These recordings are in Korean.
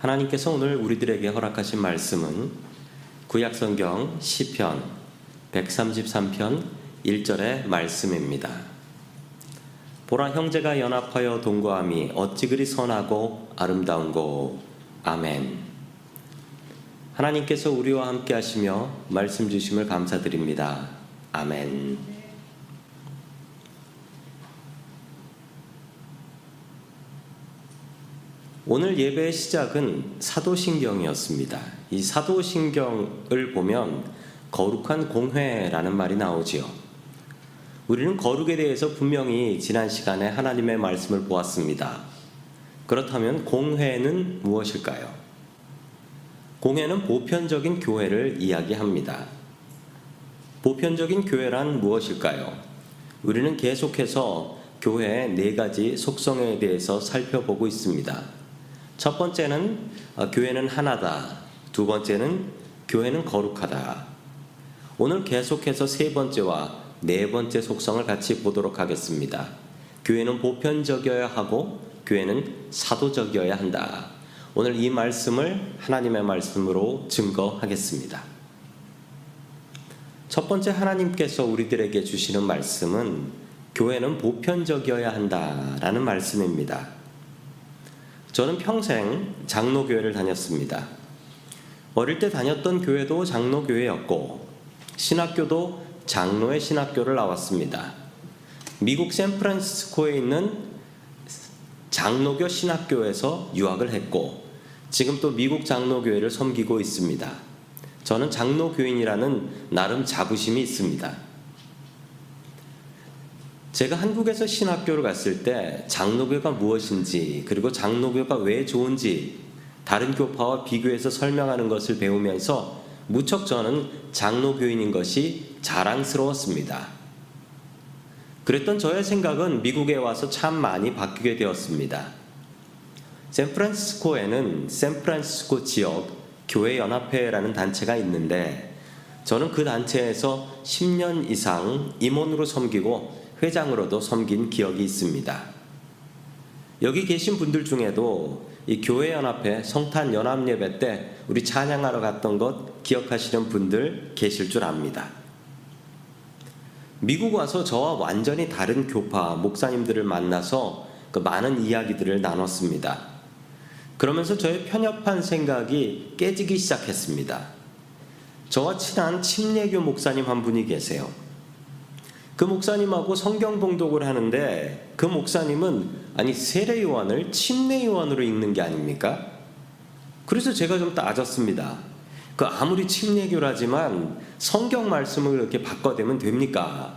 하나님께서 오늘 우리들에게 허락하신 말씀은 구약성경 시편 133편 1절의 말씀입니다. 보라 형제가 연합하여 동거함이 어찌 그리 선하고 아름다운고 아멘. 하나님께서 우리와 함께 하시며 말씀 주심을 감사드립니다. 아멘. 오늘 예배의 시작은 사도신경이었습니다. 이 사도신경을 보면 거룩한 공회라는 말이 나오지요. 우리는 거룩에 대해서 분명히 지난 시간에 하나님의 말씀을 보았습니다. 그렇다면 공회는 무엇일까요? 공회는 보편적인 교회를 이야기합니다. 보편적인 교회란 무엇일까요? 우리는 계속해서 교회의 네 가지 속성에 대해서 살펴보고 있습니다. 첫 번째는 어, 교회는 하나다. 두 번째는 교회는 거룩하다. 오늘 계속해서 세 번째와 네 번째 속성을 같이 보도록 하겠습니다. 교회는 보편적이어야 하고 교회는 사도적이어야 한다. 오늘 이 말씀을 하나님의 말씀으로 증거하겠습니다. 첫 번째 하나님께서 우리들에게 주시는 말씀은 교회는 보편적이어야 한다라는 말씀입니다. 저는 평생 장로교회를 다녔습니다. 어릴 때 다녔던 교회도 장로교회였고 신학교도 장로의 신학교를 나왔습니다. 미국 샌프란시스코에 있는 장로교 신학교에서 유학을 했고 지금 또 미국 장로교회를 섬기고 있습니다. 저는 장로교인이라는 나름 자부심이 있습니다. 제가 한국에서 신학교를 갔을 때 장로교가 무엇인지 그리고 장로교가 왜 좋은지 다른 교파와 비교해서 설명하는 것을 배우면서 무척 저는 장로교인인 것이 자랑스러웠습니다. 그랬던 저의 생각은 미국에 와서 참 많이 바뀌게 되었습니다. 샌프란시스코에는 샌프란시스코 지역 교회 연합회라는 단체가 있는데 저는 그 단체에서 10년 이상 임원으로 섬기고 회장으로도 섬긴 기억이 있습니다. 여기 계신 분들 중에도 이 교회 연합회 성탄 연합 예배 때 우리 찬양하러 갔던 것 기억하시는 분들 계실 줄 압니다. 미국 와서 저와 완전히 다른 교파 목사님들을 만나서 그 많은 이야기들을 나눴습니다. 그러면서 저의 편협한 생각이 깨지기 시작했습니다. 저와 친한 침례교 목사님 한 분이 계세요. 그 목사님하고 성경 봉독을 하는데 그 목사님은 아니 세례 요한을 침례 요한으로 읽는 게 아닙니까? 그래서 제가 좀 따졌습니다. 그 아무리 침례교라지만 성경 말씀을 이렇게 바꿔대면 됩니까?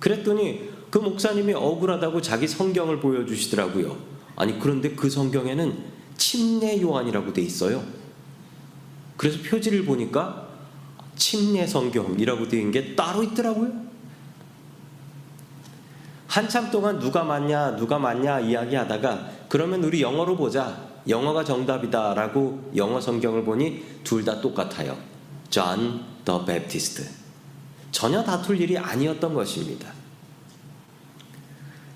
그랬더니 그 목사님이 억울하다고 자기 성경을 보여주시더라고요. 아니 그런데 그 성경에는 침례 요한이라고 돼 있어요. 그래서 표지를 보니까 침례 성경이라고 되어 있는 게 따로 있더라고요. 한참 동안 누가 맞냐, 누가 맞냐 이야기하다가 그러면 우리 영어로 보자. 영어가 정답이다 라고 영어 성경을 보니 둘 다 똑같아요. John the Baptist. 전혀 다툴 일이 아니었던 것입니다.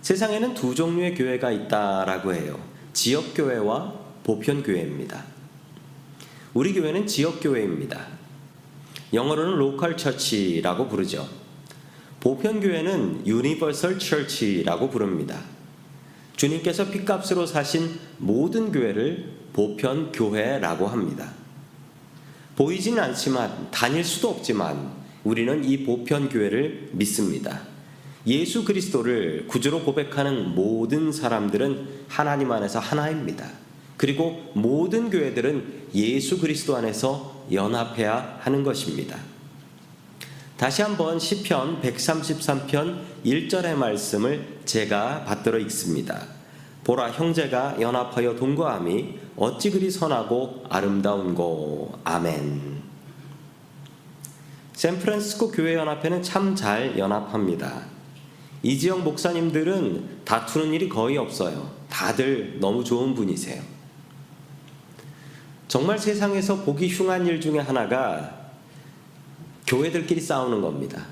세상에는 두 종류의 교회가 있다라고 해요. 지역 교회와 보편 교회입니다. 우리 교회는 지역 교회입니다. 영어로는 local church라고 부르죠. 보편교회는 universal church라고 부릅니다. 주님께서 핏값으로 사신 모든 교회를 보편교회라고 합니다. 보이진 않지만 다닐 수도 없지만 우리는 이 보편교회를 믿습니다. 예수 그리스도를 구주로 고백하는 모든 사람들은 하나님 안에서 하나입니다. 그리고 모든 교회들은 예수 그리스도 안에서 연합해야 하는 것입니다. 다시 한번 시편 133편 1절의 말씀을 제가 받들어 읽습니다. 보라 형제가 연합하여 동거함이 어찌 그리 선하고 아름다운고 아멘. 샌프란시스코 교회 연합회는 참 잘 연합합니다. 이 지역 목사님들은 다투는 일이 거의 없어요. 다들 너무 좋은 분이세요. 정말 세상에서 보기 흉한 일 중에 하나가 교회들끼리 싸우는 겁니다.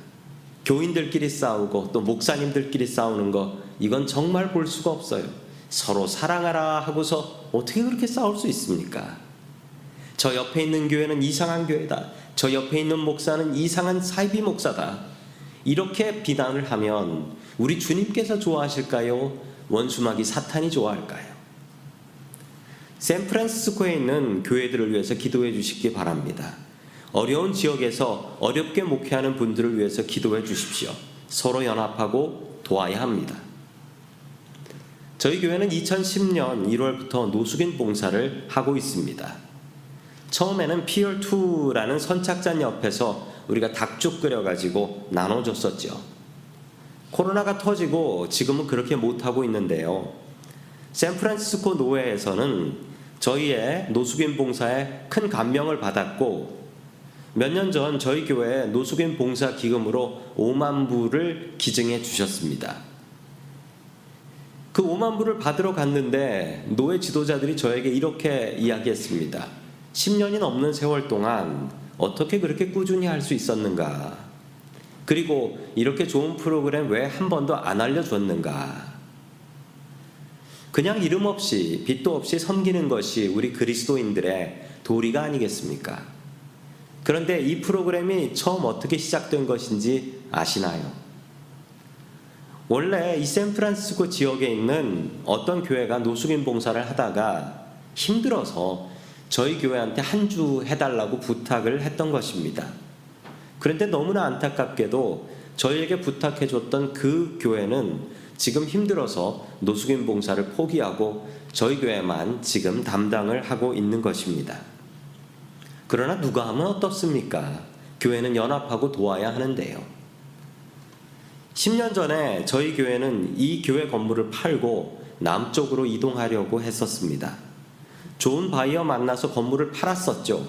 교인들끼리 싸우고 또 목사님들끼리 싸우는 거 이건 정말 볼 수가 없어요. 서로 사랑하라 하고서 어떻게 그렇게 싸울 수 있습니까? 저 옆에 있는 교회는 이상한 교회다. 저 옆에 있는 목사는 이상한 사이비 목사다. 이렇게 비난을 하면 우리 주님께서 좋아하실까요? 원수막이 사탄이 좋아할까요? 샌프란시스코에 있는 교회들을 위해서 기도해 주시기 바랍니다. 어려운 지역에서 어렵게 목회하는 분들을 위해서 기도해 주십시오. 서로 연합하고 도와야 합니다. 저희 교회는 2010년 1월부터 노숙인 봉사를 하고 있습니다. 처음에는 Pier 2라는 선착장 옆에서 우리가 닭죽 끓여가지고 나눠줬었죠. 코로나가 터지고 지금은 그렇게 못하고 있는데요. 샌프란시스코 노회에서는 저희의 노숙인 봉사에 큰 감명을 받았고 몇 년 전 저희 교회 노숙인 봉사 기금으로 5만 불을 기증해 주셨습니다. 그 5만 불을 받으러 갔는데 노회 지도자들이 저에게 이렇게 이야기했습니다. 10년이 넘는 세월 동안 어떻게 그렇게 꾸준히 할 수 있었는가? 그리고 이렇게 좋은 프로그램 왜 한 번도 안 알려줬는가? 그냥 이름 없이 빛도 없이 섬기는 것이 우리 그리스도인들의 도리가 아니겠습니까? 그런데 이 프로그램이 처음 어떻게 시작된 것인지 아시나요? 원래 이 샌프란시스코 지역에 있는 어떤 교회가 노숙인 봉사를 하다가 힘들어서 저희 교회한테 한 주 해달라고 부탁을 했던 것입니다. 그런데 너무나 안타깝게도 저희에게 부탁해줬던 그 교회는 지금 힘들어서 노숙인 봉사를 포기하고 저희 교회만 지금 담당을 하고 있는 것입니다. 그러나 누가 하면 어떻습니까? 교회는 연합하고 도와야 하는데요. 10년 전에 저희 교회는 이 교회 건물을 팔고 남쪽으로 이동하려고 했었습니다. 좋은 바이어 만나서 건물을 팔았었죠.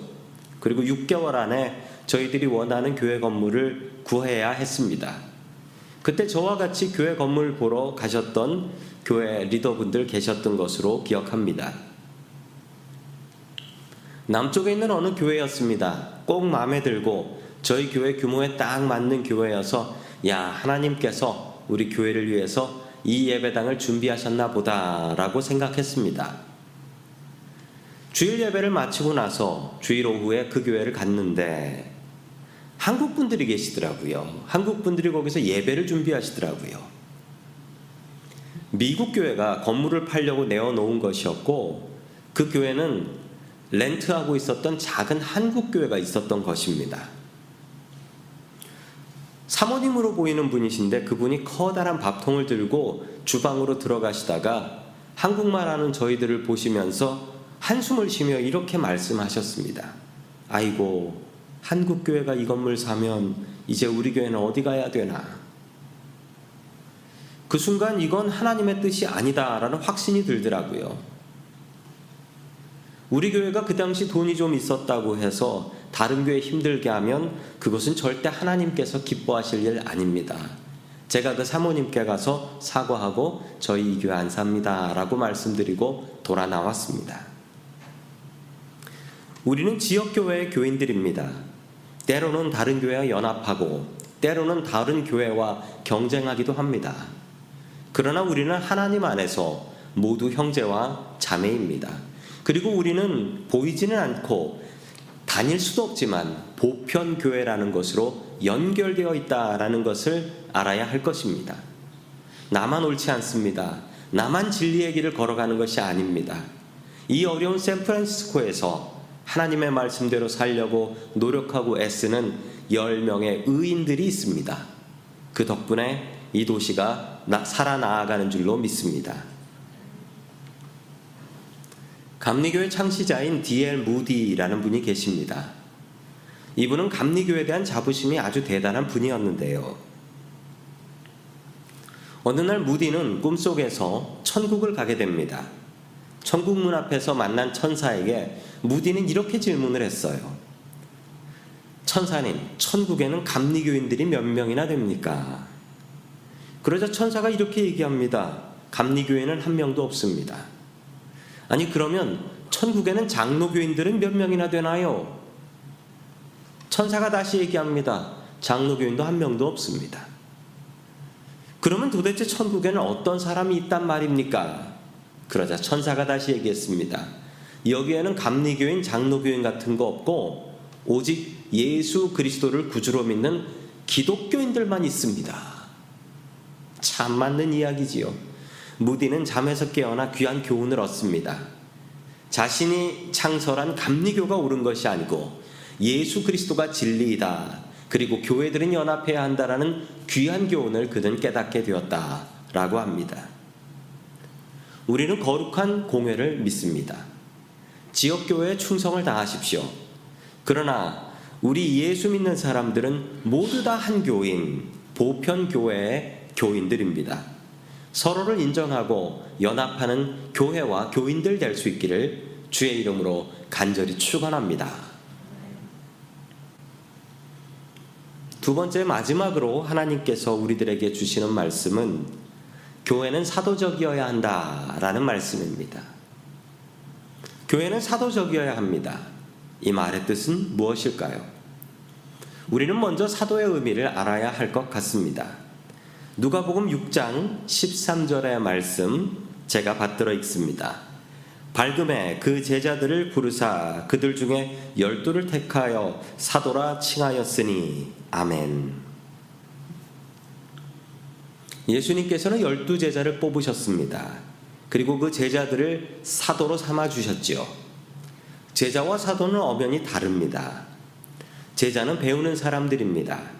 그리고 6개월 안에 저희들이 원하는 교회 건물을 구해야 했습니다. 그때 저와 같이 교회 건물 보러 가셨던 교회 리더분들 계셨던 것으로 기억합니다. 남쪽에 있는 어느 교회였습니다. 꼭 마음에 들고 저희 교회 규모에 딱 맞는 교회여서 야, 하나님께서 우리 교회를 위해서 이 예배당을 준비하셨나 보다라고 생각했습니다. 주일 예배를 마치고 나서 주일 오후에 그 교회를 갔는데 한국 분들이 계시더라고요. 한국 분들이 거기서 예배를 준비하시더라고요. 미국 교회가 건물을 팔려고 내어놓은 것이었고 그 교회는 렌트하고 있었던 작은 한국 교회가 있었던 것입니다. 사모님으로 보이는 분이신데 그분이 커다란 밥통을 들고 주방으로 들어가시다가 한국말 하는 저희들을 보시면서 한숨을 쉬며 이렇게 말씀하셨습니다. 아이고, 한국 교회가 이 건물 사면 이제 우리 교회는 어디 가야 되나? 그 순간 이건 하나님의 뜻이 아니다라는 확신이 들더라고요. 우리 교회가 그 당시 돈이 좀 있었다고 해서 다른 교회 힘들게 하면 그것은 절대 하나님께서 기뻐하실 일 아닙니다. 제가 그 사모님께 가서 사과하고 저희 이 교회 안 삽니다. 라고 말씀드리고 돌아 나왔습니다. 우리는 지역교회의 교인들입니다. 때로는 다른 교회와 연합하고 때로는 다른 교회와 경쟁하기도 합니다. 그러나 우리는 하나님 안에서 모두 형제와 자매입니다. 그리고 우리는 보이지는 않고 다닐 수도 없지만 보편 교회라는 것으로 연결되어 있다라는 것을 알아야 할 것입니다. 나만 옳지 않습니다. 나만 진리의 길을 걸어가는 것이 아닙니다. 이 어려운 샌프란시스코에서 하나님의 말씀대로 살려고 노력하고 애쓰는 10명의 의인들이 있습니다. 그 덕분에 이 도시가 살아나가는 줄로 믿습니다. 감리교회 창시자인 D.L. 무디라는 분이 계십니다. 이분은 감리교회에 대한 자부심이 아주 대단한 분이었는데요. 어느 날 무디는 꿈속에서 천국을 가게 됩니다. 천국 문 앞에서 만난 천사에게 무디는 이렇게 질문을 했어요. 천사님, 천국에는 감리교인들이 몇 명이나 됩니까? 그러자 천사가 이렇게 얘기합니다. 감리교인은 한 명도 없습니다. 아니, 그러면 천국에는 장로교인들은 몇 명이나 되나요? 천사가 다시 얘기합니다. 장로교인도 한 명도 없습니다. 그러면 도대체 천국에는 어떤 사람이 있단 말입니까? 그러자 천사가 다시 얘기했습니다. 여기에는 감리교인, 장로교인 같은 거 없고 오직 예수 그리스도를 구주로 믿는 기독교인들만 있습니다. 참 맞는 이야기지요. 무디는 잠에서 깨어나 귀한 교훈을 얻습니다. 자신이 창설한 감리교가 옳은 것이 아니고 예수 그리스도가 진리이다. 그리고 교회들은 연합해야 한다라는 귀한 교훈을 그는 깨닫게 되었다라고 합니다. 우리는 거룩한 공회를 믿습니다. 지역교회에 충성을 다하십시오. 그러나 우리 예수 믿는 사람들은 모두 다 한 교인, 보편교회의 교인들입니다. 서로를 인정하고 연합하는 교회와 교인들 될 수 있기를 주의 이름으로 간절히 축원합니다. 두 번째 마지막으로 하나님께서 우리들에게 주시는 말씀은 교회는 사도적이어야 한다라는 말씀입니다. 교회는 사도적이어야 합니다. 이 말의 뜻은 무엇일까요? 우리는 먼저 사도의 의미를 알아야 할 것 같습니다. 누가복음 6장 13절의 말씀 제가 받들어 읽습니다. 밝음에 그 제자들을 부르사 그들 중에 열두를 택하여 사도라 칭하였으니 아멘. 예수님께서는 열두 제자를 뽑으셨습니다. 그리고 그 제자들을 사도로 삼아 주셨지요. 제자와 사도는 엄연히 다릅니다. 제자는 배우는 사람들입니다.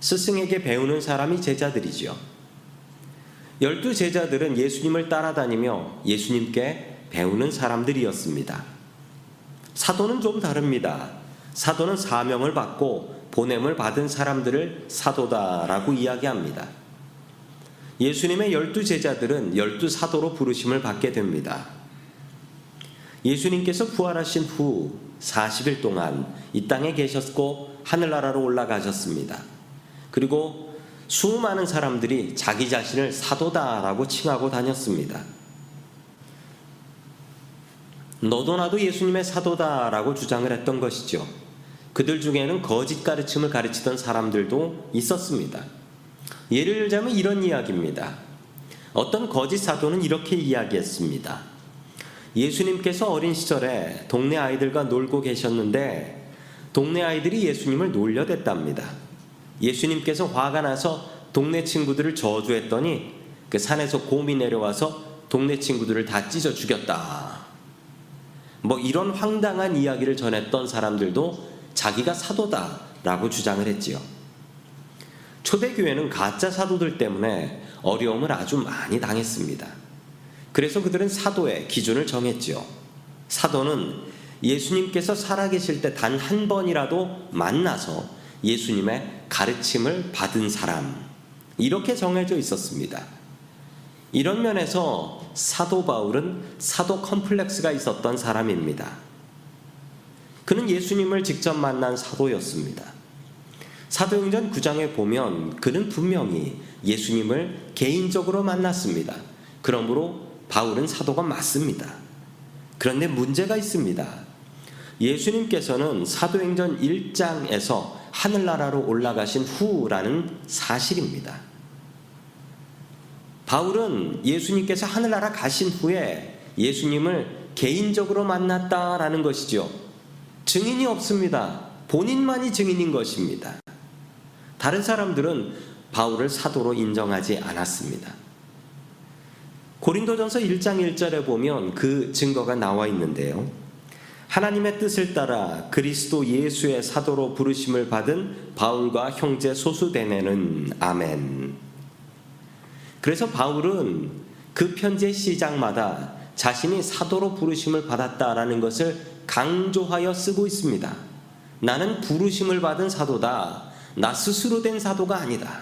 스승에게 배우는 사람이 제자들이지요. 열두 제자들은 예수님을 따라다니며 예수님께 배우는 사람들이었습니다. 사도는 좀 다릅니다. 사도는 사명을 받고 보냄을 받은 사람들을 사도다라고 이야기합니다. 예수님의 열두 제자들은 열두 사도로 부르심을 받게 됩니다. 예수님께서 부활하신 후 40일 동안 이 땅에 계셨고 하늘나라로 올라가셨습니다. 그리고 수많은 사람들이 자기 자신을 사도다라고 칭하고 다녔습니다. 너도 나도 예수님의 사도다라고 주장을 했던 것이죠. 그들 중에는 거짓 가르침을 가르치던 사람들도 있었습니다. 예를 들자면 이런 이야기입니다. 어떤 거짓 사도는 이렇게 이야기했습니다. 예수님께서 어린 시절에 동네 아이들과 놀고 계셨는데 동네 아이들이 예수님을 놀려댔답니다. 예수님께서 화가 나서 동네 친구들을 저주했더니 그 산에서 곰이 내려와서 동네 친구들을 다 찢어 죽였다. 뭐 이런 황당한 이야기를 전했던 사람들도 자기가 사도다라고 주장을 했지요. 초대교회는 가짜 사도들 때문에 어려움을 아주 많이 당했습니다. 그래서 그들은 사도의 기준을 정했지요. 사도는 예수님께서 살아계실 때 단 한 번이라도 만나서 예수님의 가르침을 받은 사람. 이렇게 정해져 있었습니다. 이런 면에서 사도 바울은 사도 컴플렉스가 있었던 사람입니다. 그는 예수님을 직접 만난 사도였습니다. 사도행전 9장에 보면 그는 분명히 예수님을 개인적으로 만났습니다. 그러므로 바울은 사도가 맞습니다. 그런데 문제가 있습니다. 예수님께서는 사도행전 1장에서 하늘나라로 올라가신 후라는 사실입니다. 바울은 예수님께서 하늘나라 가신 후에 예수님을 개인적으로 만났다라는 것이죠. 증인이 없습니다. 본인만이 증인인 것입니다. 다른 사람들은 바울을 사도로 인정하지 않았습니다. 고린도전서 1장 1절에 보면 그 증거가 나와 있는데요. 하나님의 뜻을 따라 그리스도 예수의 사도로 부르심을 받은 바울과 형제 소수대네는 아멘. 그래서 바울은 그 편지의 시작마다 자신이 사도로 부르심을 받았다라는 것을 강조하여 쓰고 있습니다. 나는 부르심을 받은 사도다. 나 스스로 된 사도가 아니다.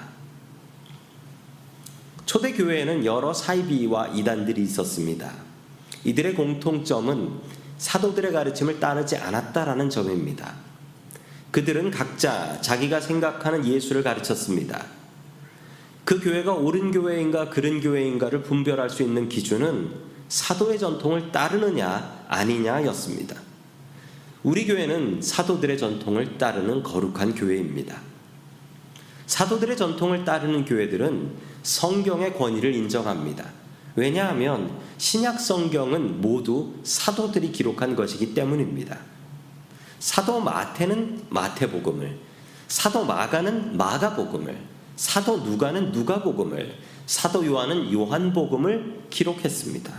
초대교회에는 여러 사이비와 이단들이 있었습니다. 이들의 공통점은 사도들의 가르침을 따르지 않았다라는 점입니다. 그들은 각자 자기가 생각하는 예수를 가르쳤습니다. 그 교회가 옳은 교회인가 그른 교회인가를 분별할 수 있는 기준은 사도의 전통을 따르느냐 아니냐였습니다. 우리 교회는 사도들의 전통을 따르는 거룩한 교회입니다. 사도들의 전통을 따르는 교회들은 성경의 권위를 인정합니다. 왜냐하면 신약 성경은 모두 사도들이 기록한 것이기 때문입니다. 사도 마태는 마태복음을, 사도 마가는 마가복음을, 사도 누가는 누가복음을, 사도 요한은 요한복음을 기록했습니다.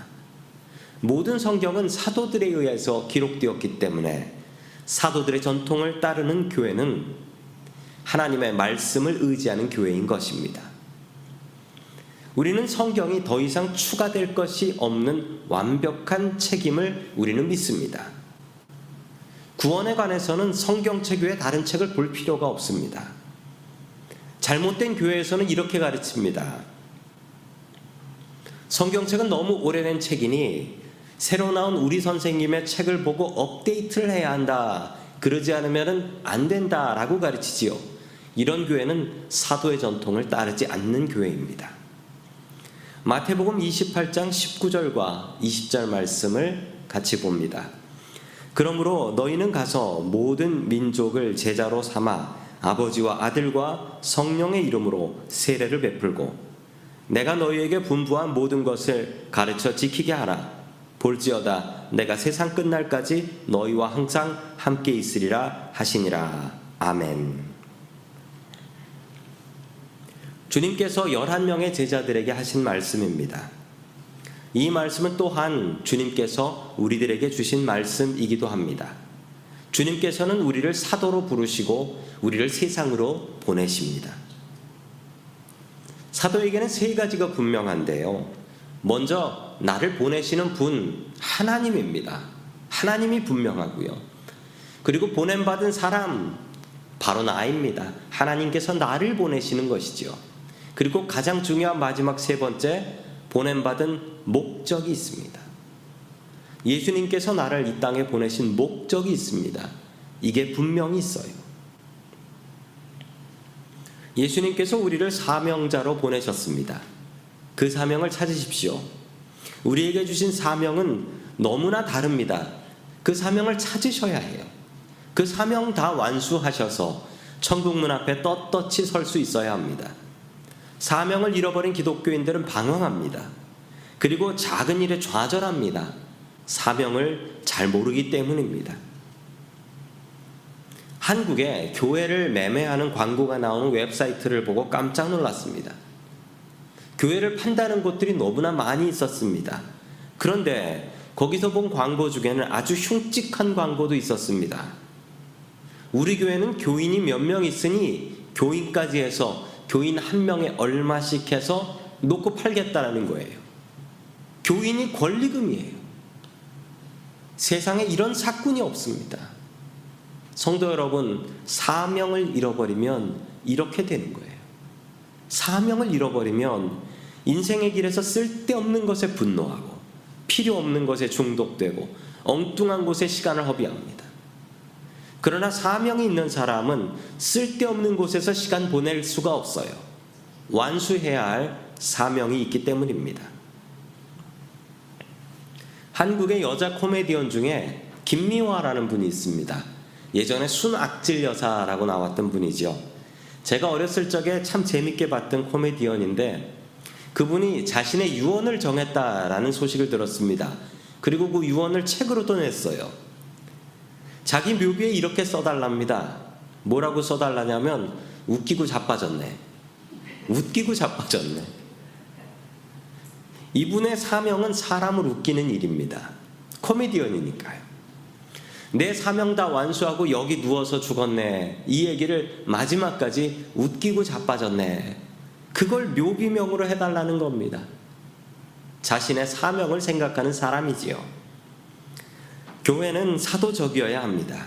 모든 성경은 사도들에 의해서 기록되었기 때문에 사도들의 전통을 따르는 교회는 하나님의 말씀을 의지하는 교회인 것입니다. 우리는 성경이 더 이상 추가될 것이 없는 완벽한 책임을 우리는 믿습니다. 구원에 관해서는 성경책 외에 다른 책을 볼 필요가 없습니다. 잘못된 교회에서는 이렇게 가르칩니다. 성경책은 너무 오래된 책이니 새로 나온 우리 선생님의 책을 보고 업데이트를 해야 한다. 그러지 않으면 안 된다 라고 가르치지요. 이런 교회는 사도의 전통을 따르지 않는 교회입니다. 마태복음 28장 19절과 20절 말씀을 같이 봅니다. 그러므로 너희는 가서 모든 민족을 제자로 삼아 아버지와 아들과 성령의 이름으로 세례를 베풀고 내가 너희에게 분부한 모든 것을 가르쳐 지키게 하라. 볼지어다 내가 세상 끝날까지 너희와 항상 함께 있으리라 하시니라. 아멘. 주님께서 11명의 제자들에게 하신 말씀입니다. 이 말씀은 또한 주님께서 우리들에게 주신 말씀이기도 합니다. 주님께서는 우리를 사도로 부르시고 우리를 세상으로 보내십니다. 사도에게는 세 가지가 분명한데요. 먼저 나를 보내시는 분 하나님입니다. 하나님이 분명하고요. 그리고 보냄 받은 사람 바로 나입니다. 하나님께서 나를 보내시는 것이죠. 그리고 가장 중요한 마지막 세 번째 보냄받은 목적이 있습니다. 예수님께서 나를 이 땅에 보내신 목적이 있습니다. 이게 분명히 있어요. 예수님께서 우리를 사명자로 보내셨습니다. 그 사명을 찾으십시오. 우리에게 주신 사명은 너무나 다릅니다. 그 사명을 찾으셔야 해요. 그 사명 다 완수하셔서 천국문 앞에 떳떳이 설 수 있어야 합니다. 사명을 잃어버린 기독교인들은 방황합니다. 그리고 작은 일에 좌절합니다. 사명을 잘 모르기 때문입니다. 한국에 교회를 매매하는 광고가 나오는 웹사이트를 보고 깜짝 놀랐습니다. 교회를 판다는 곳들이 너무나 많이 있었습니다. 그런데 거기서 본 광고 중에는 아주 흉측한 광고도 있었습니다. 우리 교회는 교인이 몇 명 있으니 교인까지 해서 교인 한 명에 얼마씩 해서 놓고 팔겠다라는 거예요. 교인이 권리금이에요. 세상에 이런 사건이 없습니다. 성도 여러분, 사명을 잃어버리면 이렇게 되는 거예요. 사명을 잃어버리면 인생의 길에서 쓸데없는 것에 분노하고 필요 없는 것에 중독되고 엉뚱한 곳에 시간을 허비합니다. 그러나 사명이 있는 사람은 쓸데없는 곳에서 시간 보낼 수가 없어요. 완수해야 할 사명이 있기 때문입니다. 한국의 여자 코미디언 중에 김미화라는 분이 있습니다. 예전에 순악질 여사라고 나왔던 분이죠. 제가 어렸을 적에 참 재밌게 봤던 코미디언인데 그분이 자신의 유언을 정했다라는 소식을 들었습니다. 그리고 그 유언을 책으로도 냈어요. 자기 묘비에 이렇게 써달랍니다. 뭐라고 써달라냐면 웃기고 자빠졌네. 웃기고 자빠졌네. 이분의 사명은 사람을 웃기는 일입니다. 코미디언이니까요. 내 사명 다 완수하고 여기 누워서 죽었네. 이 얘기를 마지막까지 웃기고 자빠졌네. 그걸 묘비명으로 해달라는 겁니다. 자신의 사명을 생각하는 사람이지요. 교회는 사도적이어야 합니다.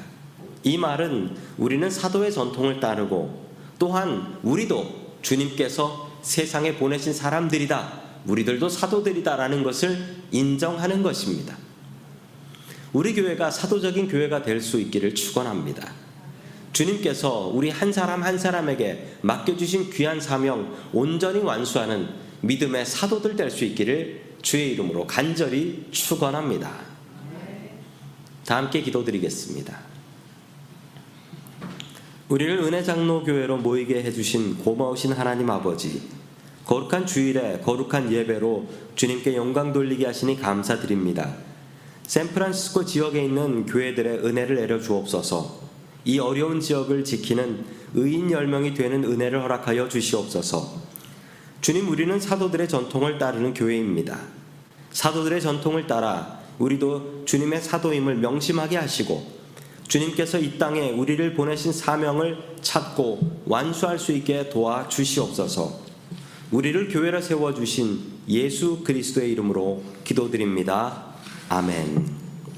이 말은 우리는 사도의 전통을 따르고 또한 우리도 주님께서 세상에 보내신 사람들이다. 우리들도 사도들이다라는 것을 인정하는 것입니다. 우리 교회가 사도적인 교회가 될 수 있기를 축원합니다. 주님께서 우리 한 사람 한 사람에게 맡겨주신 귀한 사명 온전히 완수하는 믿음의 사도들 될 수 있기를 주의 이름으로 간절히 축원합니다. 다 함께 기도드리겠습니다. 우리를 은혜 장로 교회로 모이게 해주신 고마우신 하나님 아버지. 거룩한 주일에 거룩한 예배로 주님께 영광 돌리게 하시니 감사드립니다. 샌프란시스코 지역에 있는 교회들의 은혜를 내려 주옵소서. 이 어려운 지역을 지키는 의인 10명이 되는 은혜를 허락하여 주시옵소서. 주님, 우리는 사도들의 전통을 따르는 교회입니다. 사도들의 전통을 따라 우리도 주님의 사도임을 명심하게 하시고 주님께서 이 땅에 우리를 보내신 사명을 찾고 완수할 수 있게 도와 주시옵소서. 우리를 교회로 세워 주신 예수 그리스도의 이름으로 기도드립니다. 아멘.